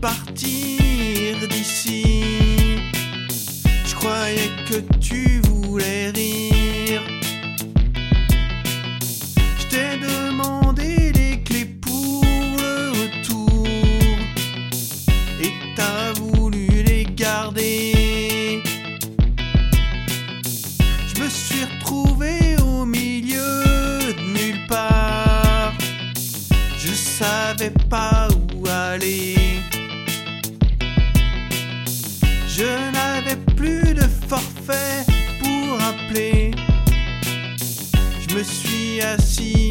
partir d'ici. Je croyais que tu voulais rire. Je t'ai demandé les clés pour le retour. Et t'as voulu les garder. Je me suis retrouvé au milieu de nulle part. Je savais pas Je n'avais plus de forfait pour appeler. Je me suis assis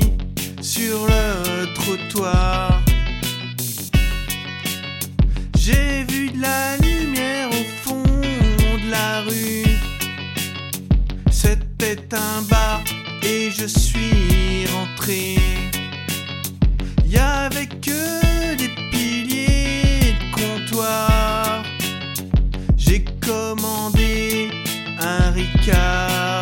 sur le trottoir. J'ai vu de la lumière au fond de la rue. C'était un bar et je suis rentré. Ricard.